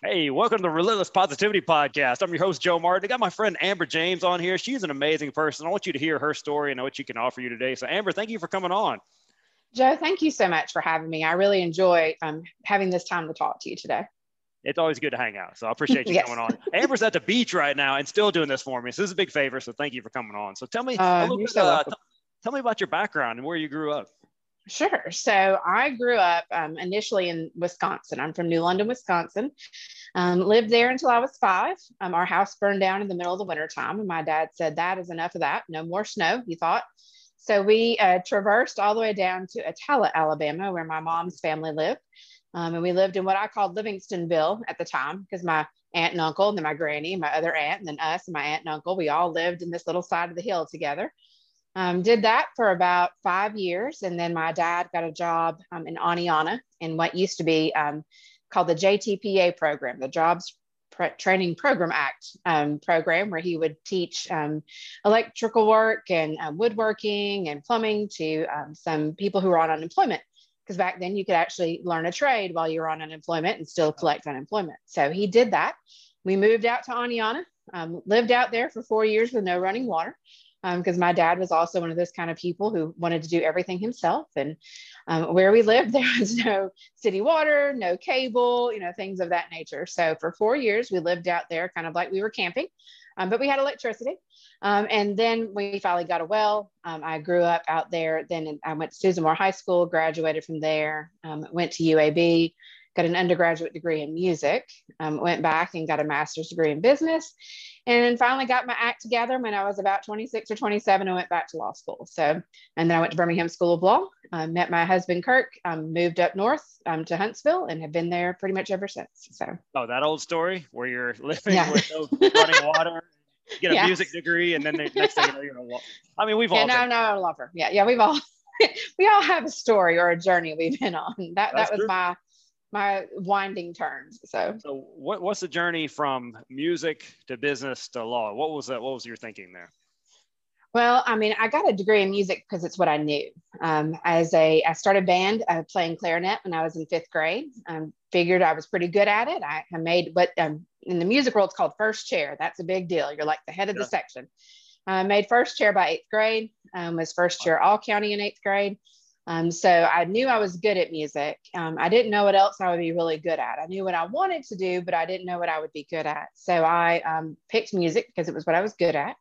Hey, welcome to the Relentless Positivity Podcast. I'm your host, Joe Martin. I got my friend Amber James on here. She's an amazing person. I want you to hear her story and what she can offer you today. So, Amber, thank you for coming on. Joe, thank you so much for having me. I really enjoy um, having this time to talk to you today. It's always good to hang out. So I appreciate you yes. coming on. Amber's at the beach right now and still doing this for me. So this is a big favor. So thank you for coming on. So tell me uh, a little bit, so uh, t- tell me about your background and where you grew up. Sure. So I grew up um, initially in Wisconsin. I'm from New London, Wisconsin. Um, lived there until I was five. Um, our house burned down in the middle of the winter time, and my dad said, "That is enough of that. No more snow." He thought. So we uh, traversed all the way down to Attalla, Alabama, where my mom's family lived, um, and we lived in what I called Livingstonville at the time because my aunt and uncle, and then my granny, and my other aunt, and then us and my aunt and uncle, we all lived in this little side of the hill together. Um, did that for about five years. And then my dad got a job um, in Oneonta in what used to be um, called the JTPA program, the Jobs Pre- Training Program Act um, program, where he would teach um, electrical work and uh, woodworking and plumbing to um, some people who were on unemployment. Because back then you could actually learn a trade while you were on unemployment and still collect unemployment. So he did that. We moved out to Oneonta, lived out there for four years with no running water because um, my dad was also one of those kind of people who wanted to do everything himself. And um, where we lived, there was no city water, no cable, you know, things of that nature. So for four years, we lived out there kind of like we were camping, um, but we had electricity. Um, and then we finally got a well. Um, I grew up out there. Then I went to Susan Moore High School, graduated from there, um, went to UAB, got an undergraduate degree in music, um, went back and got a master's degree in business, and finally got my act together when I was about 26 or 27 and went back to law school. So, and then I went to Birmingham School of Law, uh, met my husband Kirk, um, moved up north um, to Huntsville, and have been there pretty much ever since. So, oh, that old story where you're living yeah. with no running water. Get a music degree, and then the next thing you know, you're a law. I mean, we've all. Yeah, no, no, lover. Yeah, yeah, we've all we all have a story or a journey we've been on. That That's that was true. my my winding turns. So, so what, what's the journey from music to business to law? What was that? What was your thinking there? Well, I mean, I got a degree in music because it's what I knew. Um, as a, I started band uh, playing clarinet when I was in fifth grade. Um, figured I was pretty good at it. I, I made what um, in the music world it's called first chair. That's a big deal. You're like the head of yeah. the section. I made first chair by eighth grade. Um, was first chair all county in eighth grade. Um, so I knew I was good at music. Um, I didn't know what else I would be really good at. I knew what I wanted to do, but I didn't know what I would be good at. So I um, picked music because it was what I was good at.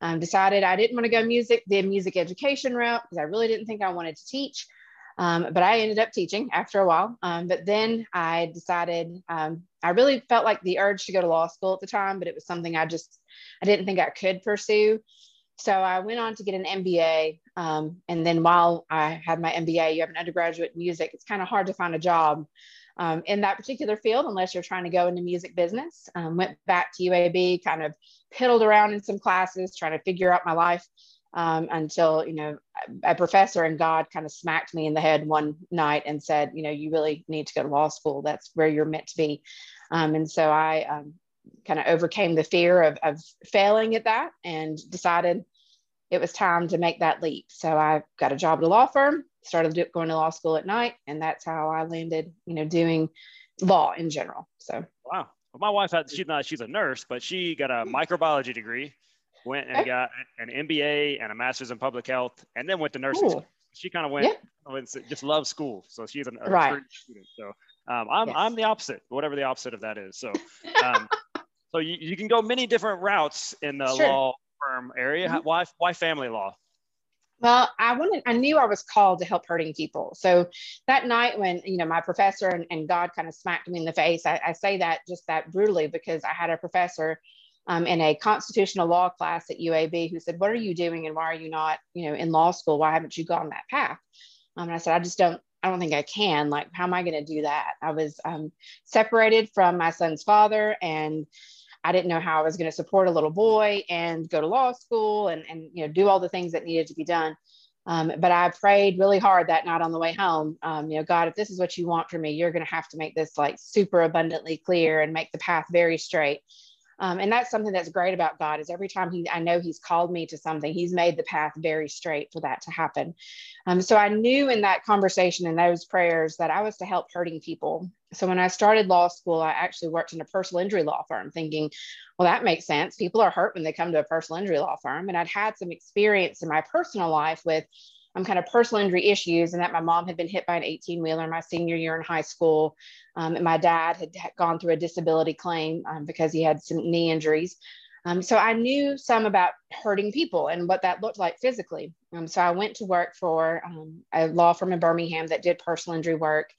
Um, decided I didn't want to go music, the music education route because I really didn't think I wanted to teach. Um, but I ended up teaching after a while. Um, but then I decided I really felt like the urge to go to law school at the time, but it was something I just I didn't think I could pursue. So I went on to get an MBA. Um, and then while I had my MBA, you have an undergraduate in music, it's kind of hard to find a job um, in that particular field unless you're trying to go into music business. Um, went back to UAB, kind of piddled around in some classes, trying to figure out my life um, until, you know, a professor and God kind of smacked me in the head one night and said, you know, you really need to go to law school. That's where you're meant to be. Um, and so I um, kind of overcame the fear of, of failing at that and decided it was time to make that leap. So I got a job at a law firm, started going to law school at night, and that's how I landed, you know, doing law in general. So wow. Well, my wife had she's not she's a nurse, but she got a microbiology degree, went and okay. got an MBA and a master's in public health, and then went to nursing school. She kind of went, yeah. just loves school, so she's a, a right. student. So um, I'm yes. I'm the opposite, whatever the opposite of that is. So um, so you, you can go many different routes in the sure. law firm area. Mm-hmm. Why why family law? Well, I wanted, I knew I was called to help hurting people. So that night when, you know, my professor and, and God kind of smacked me in the face, I, I, say that just that brutally because I had a professor um, in a constitutional law class at UAB who said, what are you doing and why are you not, you know, in law school? Why haven't you gone that path? Um, and I said, I just don't, I don't think I can. Like, how am I going to do that? I was um, separated from my son's father and I didn't know how I was going to support a little boy and go to law school and, and you know do all the things that needed to be done. Um, but I prayed really hard that night on the way home. Um, you know, God, if this is what you want for me, you're going to have to make this like super abundantly clear and make the path very straight. Um, and that's something that's great about God is every time he, I know he's called me to something, he's made the path very straight for that to happen. Um, so I knew in that conversation and those prayers that I was to help hurting people. So when I started law school, I actually worked in a personal injury law firm thinking, well, that makes sense. People are hurt when they come to a personal injury law firm. And I'd had some experience in my personal life with um, kind of personal injury issues and that my mom had been hit by an 18 wheeler my senior year in high school. Um, and my dad had, gone through a disability claim um, because he had some knee injuries. Um, so I knew some about hurting people and what that looked like physically. Um, so I went to work for um, a law firm in Birmingham that did personal injury work,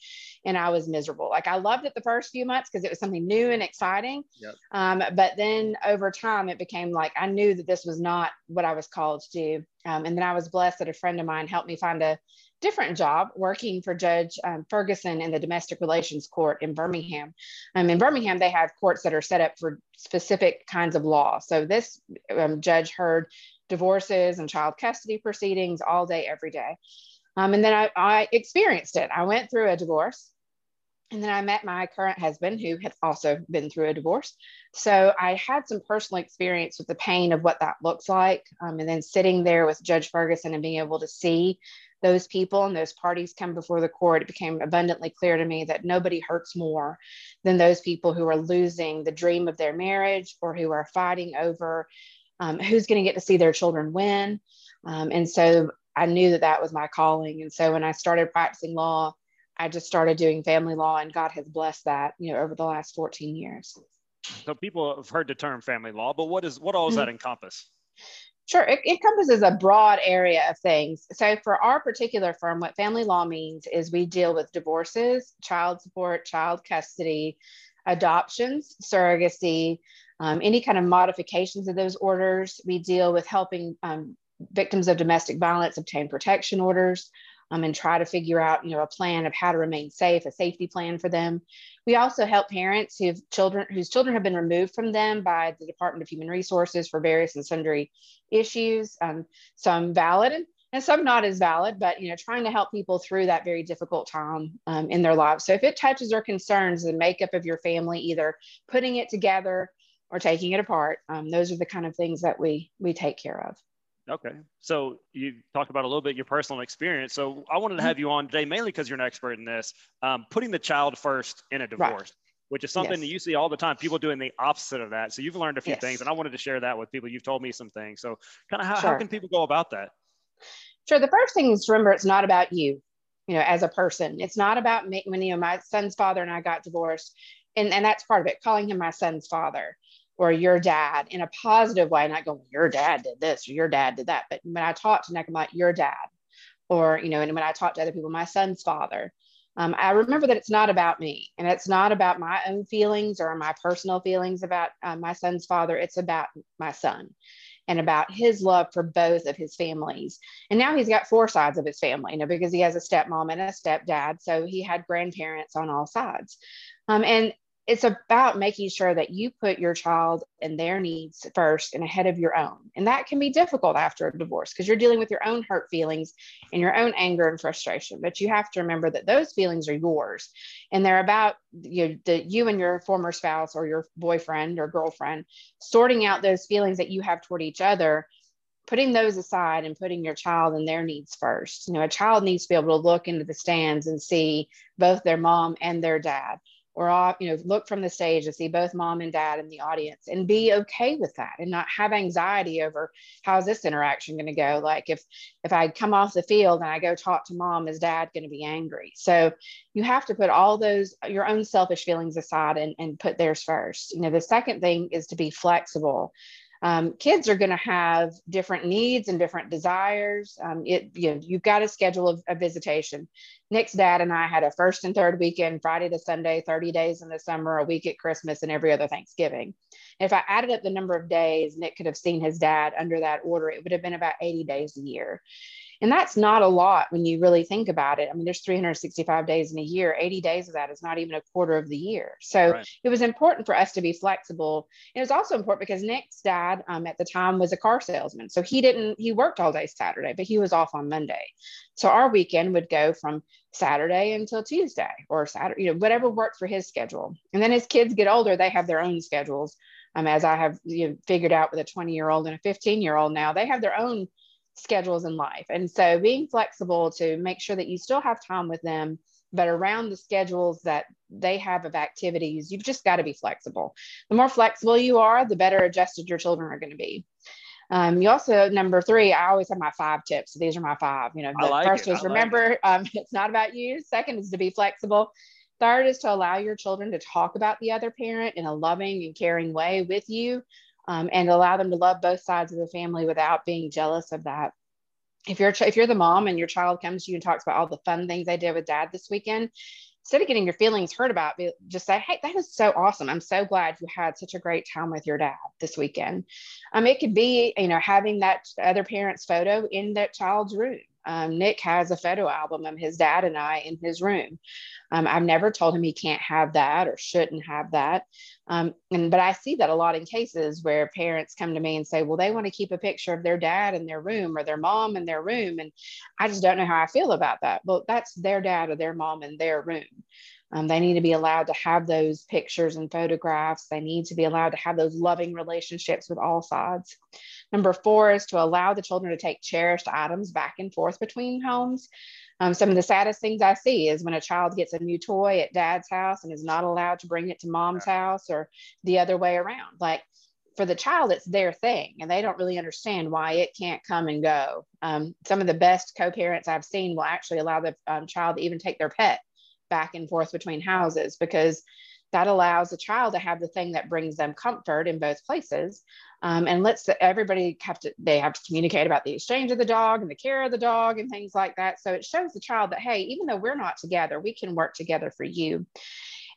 and I was miserable. Like I loved it the first few months because it was something new and exciting. Yep. Um, but then over time, it became like I knew that this was not what I was called to do. Um, and then I was blessed that a friend of mine helped me find a different job working for Judge um, Ferguson in the Domestic Relations Court in Birmingham. Um, in Birmingham, they have courts that are set up for specific kinds of law. So this um, judge heard divorces and child custody proceedings all day, every day. Um, and then I, I experienced it. I went through a divorce. And then I met my current husband, who had also been through a divorce. So I had some personal experience with the pain of what that looks like. Um, and then sitting there with Judge Ferguson and being able to see those people and those parties come before the court, it became abundantly clear to me that nobody hurts more than those people who are losing the dream of their marriage or who are fighting over um, who's going to get to see their children win. Um, and so I knew that that was my calling. And so when I started practicing law, I just started doing family law, and God has blessed that, you know, over the last 14 years. So people have heard the term family law, but what is what all does mm-hmm. that encompass? Sure, it, encompasses a broad area of things. So, for our particular firm, what family law means is we deal with divorces, child support, child custody, adoptions, surrogacy, um, any kind of modifications of those orders. We deal with helping um, victims of domestic violence obtain protection orders um, and try to figure out, you know, a plan of how to remain safe, a safety plan for them. We also help parents who have children whose children have been removed from them by the Department of Human Resources for various and sundry issues, um, some valid and some not as valid, but you know, trying to help people through that very difficult time um, in their lives. So if it touches or concerns the makeup of your family, either putting it together or taking it apart, um, those are the kind of things that we we take care of. Okay. So you talked about a little bit your personal experience. So I wanted to have you on today mainly because you're an expert in this, um, putting the child first in a divorce, right. which is something yes. that you see all the time. People doing the opposite of that. So you've learned a few yes. things, and I wanted to share that with people. You've told me some things. So kind of how, sure. how can people go about that? Sure. The first thing is to remember it's not about you, you know, as a person. It's not about me. When you know my son's father and I got divorced, and and that's part of it. Calling him my son's father or your dad in a positive way, not going, your dad did this or your dad did that. But when I talk to like, your dad, or, you know, and when I talk to other people, my son's father, um, I remember that it's not about me and it's not about my own feelings or my personal feelings about uh, my son's father. It's about my son and about his love for both of his families. And now he's got four sides of his family, you know, because he has a stepmom and a stepdad. So he had grandparents on all sides. Um, and it's about making sure that you put your child and their needs first and ahead of your own. And that can be difficult after a divorce because you're dealing with your own hurt feelings and your own anger and frustration. But you have to remember that those feelings are yours and they're about you, the, you and your former spouse or your boyfriend or girlfriend sorting out those feelings that you have toward each other putting those aside and putting your child and their needs first. You know, a child needs to be able to look into the stands and see both their mom and their dad or off, you know, look from the stage to see both mom and dad in the audience and be okay with that and not have anxiety over how's this interaction going to go. Like if if I come off the field and I go talk to mom, is dad going to be angry? So you have to put all those your own selfish feelings aside and, and put theirs first. You know, the second thing is to be flexible um, kids are going to have different needs and different desires. Um, it, you know, you've got a schedule of, of, visitation. Nick's dad and I had a first and third weekend, Friday to Sunday, 30 days in the summer, a week at Christmas, and every other Thanksgiving. If I added up the number of days Nick could have seen his dad under that order, it would have been about 80 days a year. And that's not a lot when you really think about it. I mean, there's 365 days in a year. 80 days of that is not even a quarter of the year. So right. it was important for us to be flexible. And It was also important because Nick's dad um, at the time was a car salesman. So he didn't, he worked all day Saturday, but he was off on Monday. So our weekend would go from Saturday until Tuesday or Saturday, you know, whatever worked for his schedule. And then as kids get older, they have their own schedules. um, as I have you know, figured out with a 20 year old and a 15 year old now, they have their own schedules in life. And so being flexible to make sure that you still have time with them, but around the schedules that they have of activities, you've just got to be flexible. The more flexible you are, the better adjusted your children are going to be. Um, you also number three, I always have my five tips. So these are my five. You know, the like first it. was remember like um, it's not about you. Second is to be flexible. Third is to allow your children to talk about the other parent in a loving and caring way with you um, and allow them to love both sides of the family without being jealous of that. If you're if you're the mom and your child comes to you and talks about all the fun things they did with dad this weekend, instead of getting your feelings hurt about just say, Hey, that is so awesome. I'm so glad you had such a great time with your dad this weekend. Um, it could be, you know, having that other parent's photo in that child's room. Um, Nick has a photo album of his dad and I in his room. Um, I've never told him he can't have that or shouldn't have that. Um, and but I see that a lot in cases where parents come to me and say, well, they want to keep a picture of their dad in their room or their mom in their room. And I just don't know how I feel about that. Well, that's their dad or their mom in their room. Um, they need to be allowed to have those pictures and photographs. They need to be allowed to have those loving relationships with all sides. Number four is to allow the children to take cherished items back and forth between homes. Um, some of the saddest things I see is when a child gets a new toy at dad's house and is not allowed to bring it to mom's house or the other way around. Like for the child, it's their thing and they don't really understand why it can't come and go. Um, some of the best co parents I've seen will actually allow the um, child to even take their pet back and forth between houses because that allows the child to have the thing that brings them comfort in both places um, and lets the, everybody have to they have to communicate about the exchange of the dog and the care of the dog and things like that. So it shows the child that hey even though we're not together we can work together for you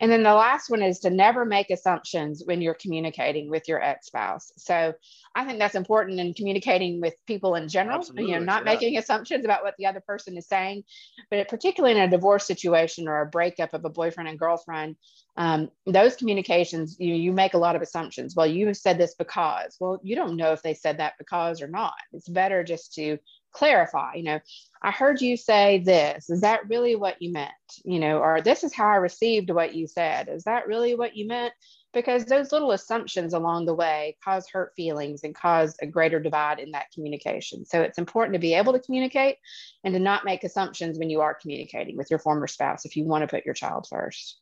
and then the last one is to never make assumptions when you're communicating with your ex-spouse. So I think that's important in communicating with people in general, Absolutely, you know, not yeah. making assumptions about what the other person is saying, but particularly in a divorce situation or a breakup of a boyfriend and girlfriend, um, those communications, you, you make a lot of assumptions. Well, you said this because, well, you don't know if they said that because or not. It's better just to clarify, you know, I heard you say this. Is that really what you meant? You know, or this is how I received what you said. Is that really what you meant? Because those little assumptions along the way cause hurt feelings and cause a greater divide in that communication. So it's important to be able to communicate and to not make assumptions when you are communicating with your former spouse if you want to put your child first.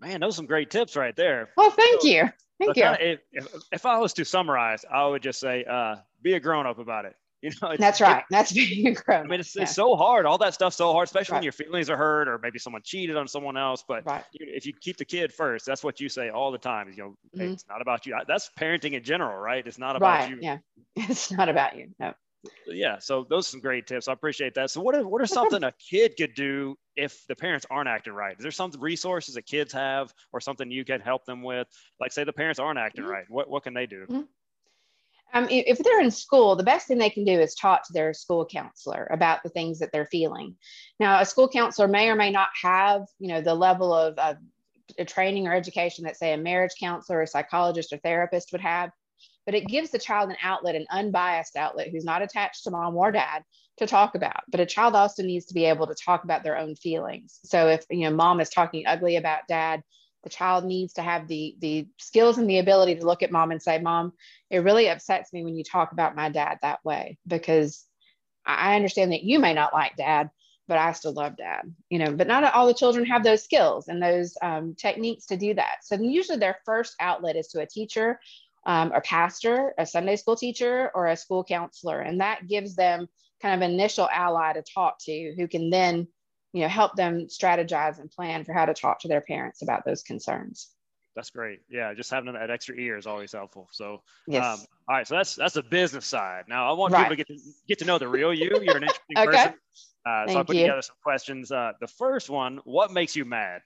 Man, those are some great tips right there. Well, thank so, you. Thank you. if, if, I was to summarize, I would just say, uh, be a grown up about it. You know, that's right. It, that's being grown. I mean, it's, yeah. it's so hard. All that stuff's so hard, especially right. when your feelings are hurt or maybe someone cheated on someone else. But right. you, if you keep the kid first, that's what you say all the time. You know, mm-hmm. hey, it's not about you. That's parenting in general, right? It's not about right. you. Yeah, it's not about you. No. Yeah. So those are some great tips. I appreciate that. So what are what are something a kid could do if the parents aren't acting right? Is there some resources that kids have or something you can help them with? Like say the parents aren't acting mm-hmm. right. What what can they do? Mm-hmm. Um, if they're in school, the best thing they can do is talk to their school counselor about the things that they're feeling. Now, a school counselor may or may not have, you know, the level of, of training or education that, say, a marriage counselor, a psychologist, or therapist would have, but it gives the child an outlet, an unbiased outlet who's not attached to mom or dad to talk about. But a child also needs to be able to talk about their own feelings. So if you know mom is talking ugly about dad, the child needs to have the the skills and the ability to look at mom and say mom it really upsets me when you talk about my dad that way because i understand that you may not like dad but i still love dad you know but not all the children have those skills and those um, techniques to do that. So usually their first outlet is to a teacher um, a pastor a sunday school teacher or a school counselor and that gives them kind of initial ally to talk to who can then you know help them strategize and plan for how to talk to their parents about those concerns that's great yeah just having that extra ear is always helpful so yes. Um, all right so that's that's the business side now i want right. people to get to get to know the real you you're an interesting okay. person uh, so i put you. together some questions uh, the first one what makes you mad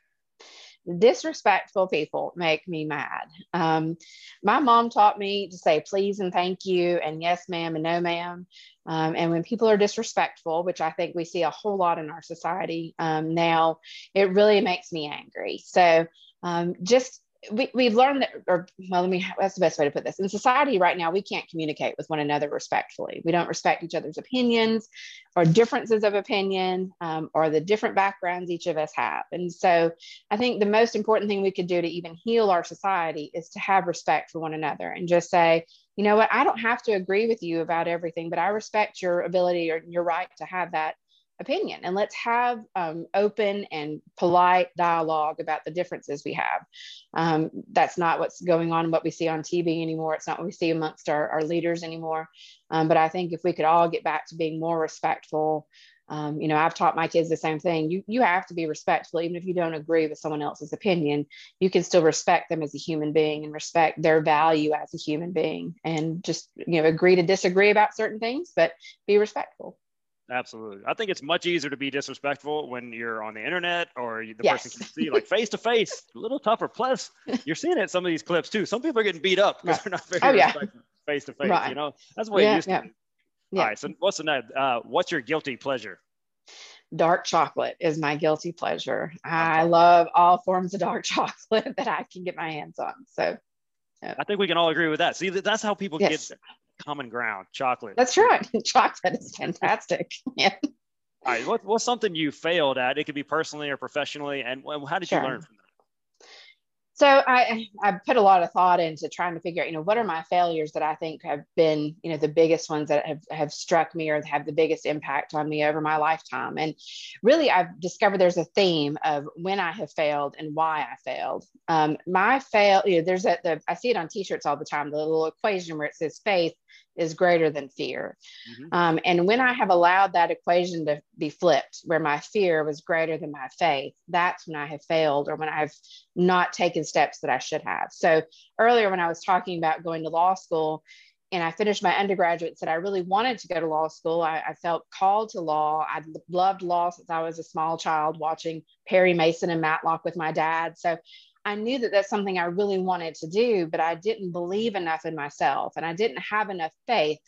disrespectful people make me mad. Um, my mom taught me to say please and thank you and yes, ma'am, and no, ma'am. Um, and when people are disrespectful, which I think we see a whole lot in our society um, now, it really makes me angry. So um, just we, we've learned that, or well, let me, that's the best way to put this. In society right now, we can't communicate with one another respectfully. We don't respect each other's opinions or differences of opinion um, or the different backgrounds each of us have. And so I think the most important thing we could do to even heal our society is to have respect for one another and just say, you know what, I don't have to agree with you about everything, but I respect your ability or your right to have that opinion and let's have um, open and polite dialogue about the differences we have. Um, that's not what's going on what we see on tv anymore. It's not what we see amongst our, our leaders anymore. Um, but i think if we could all get back to being more respectful um, you know i've taught my kids the same thing. You, you have to be respectful. Even if you don't agree with someone else's opinion you can still respect them as a human being and respect their value as a human being and just you know agree to disagree about certain things but be respectful Absolutely. I think it's much easier to be disrespectful when you're on the internet or the yes. person can see like face to face, a little tougher. Plus, you're seeing it in some of these clips too. Some people are getting beat up because right. they're not very oh, yeah. face to face. You know, that's what yeah, it used yeah. to be. Yeah. All right. So what's the next? Uh, what's your guilty pleasure? Dark chocolate is my guilty pleasure. I love all forms of dark chocolate that I can get my hands on. So I think we can all agree with that. See, that's how people yes. get common ground chocolate. That's right. chocolate is fantastic. yeah. All right. What, what's something you failed at? It could be personally or professionally. And how did sure. you learn from that? So I, I put a lot of thought into trying to figure out, you know, what are my failures that I think have been, you know, the biggest ones that have, have struck me or have the biggest impact on me over my lifetime. And really, I've discovered there's a theme of when I have failed and why I failed. Um, my fail, you know, there's a, the, I see it on t-shirts all the time, the little equation where it says faith is greater than fear. Mm-hmm. Um, and when I have allowed that equation to be flipped, where my fear was greater than my faith, that's when I have failed or when I've not taken steps that I should have. So earlier, when I was talking about going to law school, and I finished my undergraduate, said I really wanted to go to law school. I, I felt called to law. I loved law since I was a small child, watching Perry Mason and Matlock with my dad. So I knew that that's something I really wanted to do, but I didn't believe enough in myself and I didn't have enough faith,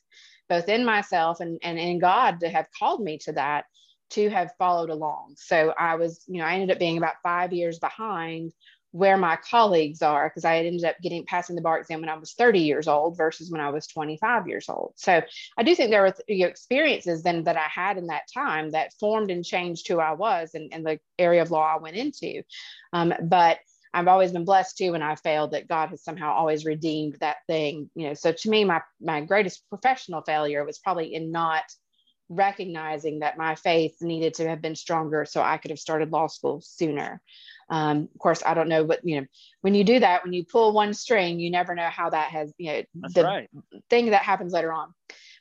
both in myself and, and in God, to have called me to that to have followed along. So I was, you know, I ended up being about five years behind where my colleagues are because I ended up getting passing the bar exam when I was 30 years old versus when I was 25 years old. So I do think there were you experiences then that I had in that time that formed and changed who I was and, and the area of law I went into. Um, but I've always been blessed too when I failed that God has somehow always redeemed that thing. You know, so to me, my my greatest professional failure was probably in not recognizing that my faith needed to have been stronger so I could have started law school sooner. Um, of course, I don't know what, you know, when you do that, when you pull one string, you never know how that has, you know, That's the right. thing that happens later on.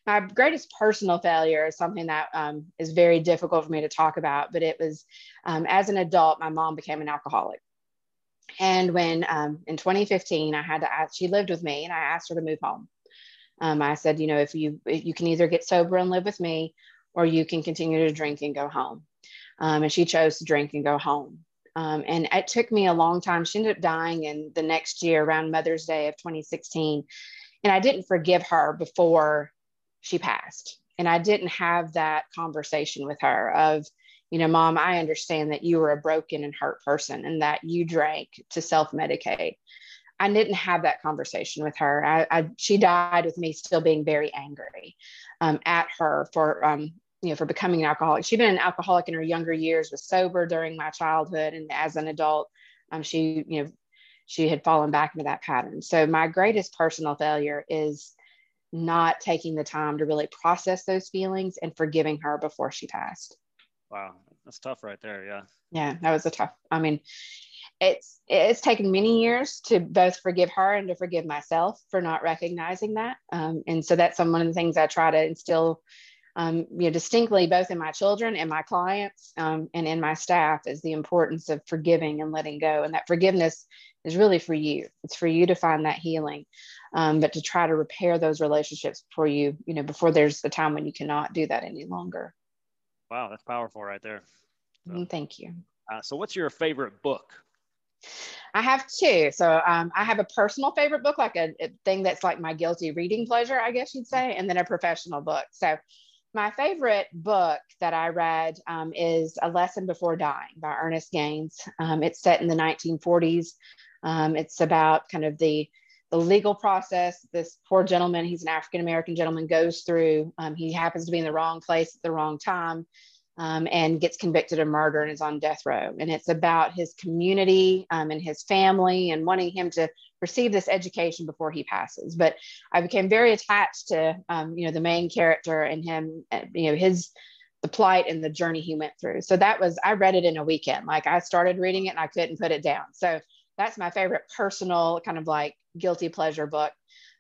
My greatest personal failure is something that um, is very difficult for me to talk about, but it was um, as an adult, my mom became an alcoholic. And when um, in 2015, I had to ask, she lived with me and I asked her to move home. Um, I said, you know, if you, you can either get sober and live with me or you can continue to drink and go home. Um, and she chose to drink and go home. Um, and it took me a long time. She ended up dying in the next year around Mother's Day of 2016. And I didn't forgive her before she passed. And I didn't have that conversation with her of, you know, mom, I understand that you were a broken and hurt person and that you drank to self medicate. I didn't have that conversation with her. I, I, she died with me still being very angry um, at her for, um, you know, for becoming an alcoholic. She'd been an alcoholic in her younger years, was sober during my childhood, and as an adult, um, she, you know, she had fallen back into that pattern. So my greatest personal failure is not taking the time to really process those feelings and forgiving her before she passed. Wow, that's tough right there. Yeah. Yeah, that was a tough. I mean, it's it's taken many years to both forgive her and to forgive myself for not recognizing that. Um, and so that's some, one of the things I try to instill, um, you know, distinctly both in my children and my clients um, and in my staff is the importance of forgiving and letting go. And that forgiveness is really for you. It's for you to find that healing, um, but to try to repair those relationships before you, you know, before there's the time when you cannot do that any longer. Wow, that's powerful right there. So, mm, Thank you. Uh, so, what's your favorite book? I have two. So um, I have a personal favorite book, like a, a, thing that's like my guilty reading pleasure, I guess you'd say, and then a professional book. So my favorite book that I read um, is A Lesson Before Dying by Ernest Gaines. Um, it's set in the 1940s Um, it's about kind of the the legal process this poor gentleman he's an african american gentleman goes through um, he happens to be in the wrong place at the wrong time um, and gets convicted of murder and is on death row. And it's about his community um, and his family and wanting him to receive this education before he passes. But i became very attached to um, you know the main character and him uh, you know his the plight and the journey he went through. So that was i read it in a weekend. Like i started reading it and i couldn't put it down. So that's my favorite personal kind of like guilty pleasure book.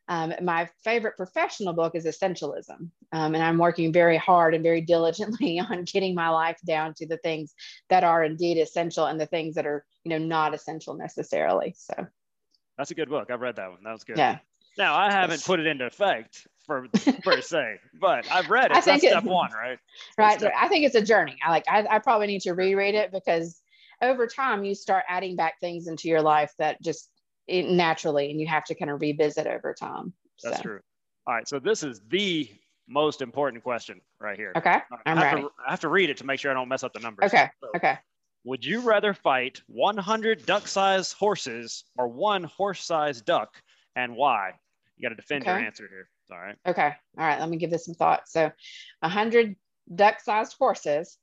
Um, my favorite professional book is Essentialism. Um, and I'm working very hard and very diligently on getting my life down to the things that are indeed essential and the things that are, you know, not essential necessarily. So that's a good book. I've read that one. That was good. Yeah. Now I haven't put it into effect for per se, but I've read it. I think that's step one, right? Right. Step I think it's a journey. I like I, I probably need to reread it because over time you start adding back things into your life that just it naturally and you have to kind of revisit over time. That's so. true. All right. So this is the most important question right here. Okay. I'm I ready. To, I have to read it to make sure I don't mess up the numbers. Okay. So, okay. Would you rather fight 100 duck-sized horses or one horse-sized duck, and why? You got to defend okay. your answer here. All right. Okay. All right. Let me give this some thought. So, 100 duck-sized horses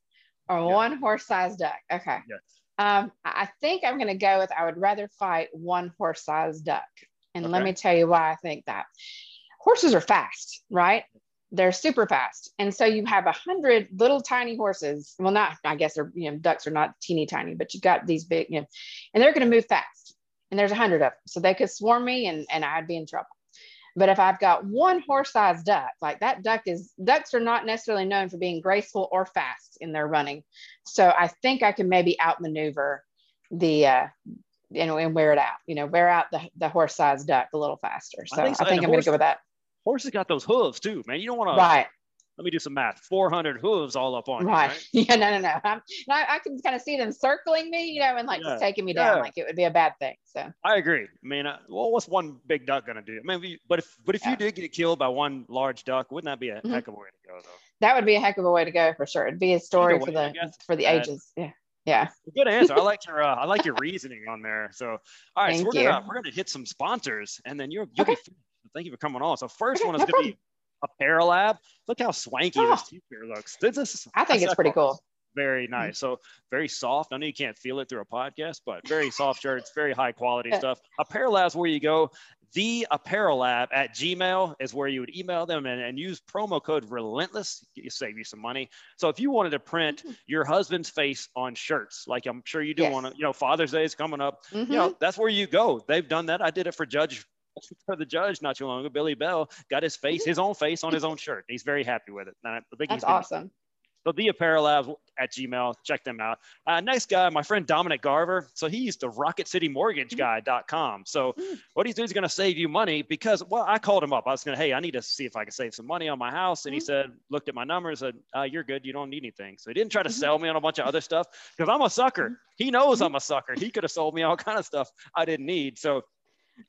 or yeah. one horse-sized duck. Okay. Yes. Um, I think I'm going to go with I would rather fight one horse sized duck. And okay. let me tell you why I think that. Horses are fast, right? They're super fast. And so you have a hundred little tiny horses. Well, not, I guess they're, you know, ducks are not teeny tiny, but you got these big, you know, and they're going to move fast. And there's a hundred of them. So they could swarm me and, and I'd be in trouble. But if I've got one horse-sized duck, like that duck is ducks are not necessarily known for being graceful or fast in their running. So I think I can maybe outmaneuver the uh you know and wear it out, you know, wear out the, the horse-sized duck a little faster. So I think, so. I think I'm gonna go with that. Horses got those hooves too, man. You don't want to right let me do some math. 400 hooves all up on right. You, right? yeah no no no. I'm, I, I can kind of see them circling me you know and like yeah. taking me down yeah. like it would be a bad thing so. I agree. I mean uh, well what's one big duck gonna do? I mean but if but if yeah. you did get killed by one large duck wouldn't that be a mm-hmm. heck of a way to go though? That would be a heck of a way to go for sure. It'd be a story for the for the ages. Yeah. Yeah. Good answer. I like your uh, i like your reasoning on there. So all right Thank so we're gonna we're gonna hit some sponsors and then you're you'll okay. be thank you for coming on. So first okay, one is no gonna problem. be Apparelab. Look how swanky oh. this t-shirt looks. This is, I think it's pretty cool. Very nice. So very soft. I know you can't feel it through a podcast, but very soft shirts, very high quality stuff. Apparelab's where you go. The Apparelab at Gmail is where you would email them and, and use promo code Relentless. You save you some money. So if you wanted to print mm-hmm. your husband's face on shirts, like I'm sure you do yes. want to, you know, Father's Day is coming up. Mm-hmm. You know, that's where you go. They've done that. I did it for Judge for the judge not too long ago. Billy Bell got his face, his own face on his own shirt. He's very happy with it. I think That's he's awesome. So the Apparel Apparelab at Gmail, check them out. Uh, next guy, my friend Dominic Garver. So he's the Rocket City Mortgage Guy.com. So mm. what he's doing is going to save you money because, well, I called him up. I was going to, hey, I need to see if I can save some money on my house. And he mm. said, looked at my numbers, said, uh, you're good. You don't need anything. So he didn't try to mm-hmm. sell me on a bunch of other stuff because I'm a sucker. Mm-hmm. He knows mm-hmm. I'm a sucker. He could have sold me all kind of stuff I didn't need. So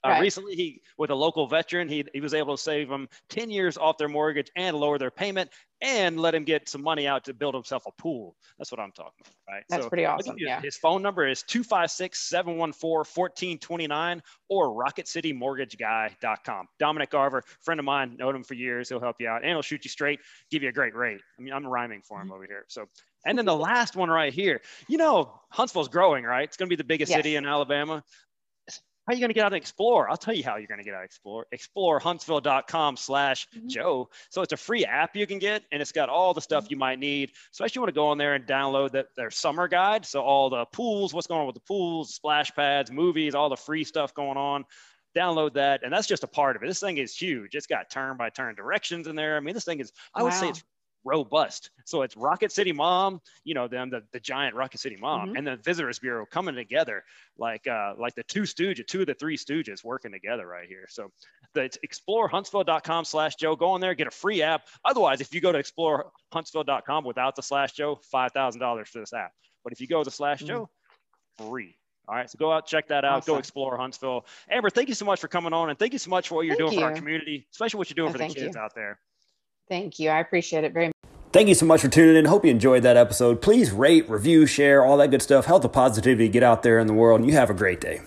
uh, right. Recently, he with a local veteran, he, he was able to save them 10 years off their mortgage and lower their payment and let him get some money out to build himself a pool. That's what I'm talking about, right? That's so pretty awesome. Yeah. His phone number is 256 714 1429 or rocketcitymortgageguy.com. Dominic Garver, friend of mine, known him for years. He'll help you out and he'll shoot you straight, give you a great rate. I mean, I'm rhyming for him mm-hmm. over here. So, and then the last one right here, you know, Huntsville's growing, right? It's going to be the biggest yes. city in Alabama. How are you going to get out and explore? I'll tell you how you're going to get out and explore. Explorehuntsville.com slash mm-hmm. Joe. So it's a free app you can get, and it's got all the stuff mm-hmm. you might need. Especially you want to go on there and download that their summer guide. So all the pools, what's going on with the pools, splash pads, movies, all the free stuff going on. Download that, and that's just a part of it. This thing is huge. It's got turn by turn directions in there. I mean, this thing is, I would say it's robust. So it's Rocket City Mom, you know, them the, the giant Rocket City Mom, mm-hmm. and the Visitors Bureau coming together like uh, like the two Stooges, two of the three Stooges working together right here. So the explorehuntsville.com slash Joe. Go on there, get a free app. Otherwise, if you go to explorehuntsville.com without the slash Joe, five thousand dollars for this app. But if you go to slash mm-hmm. Joe, free. All right, so go out, check that out. Awesome. Go explore Huntsville. Amber, thank you so much for coming on, and thank you so much for what you're thank doing you. for our community, especially what you're doing oh, for the kids you. out there. Thank you. I appreciate it very much. Thank you so much for tuning in. Hope you enjoyed that episode. Please rate, review, share, all that good stuff. Help the positivity get out there in the world, and you have a great day.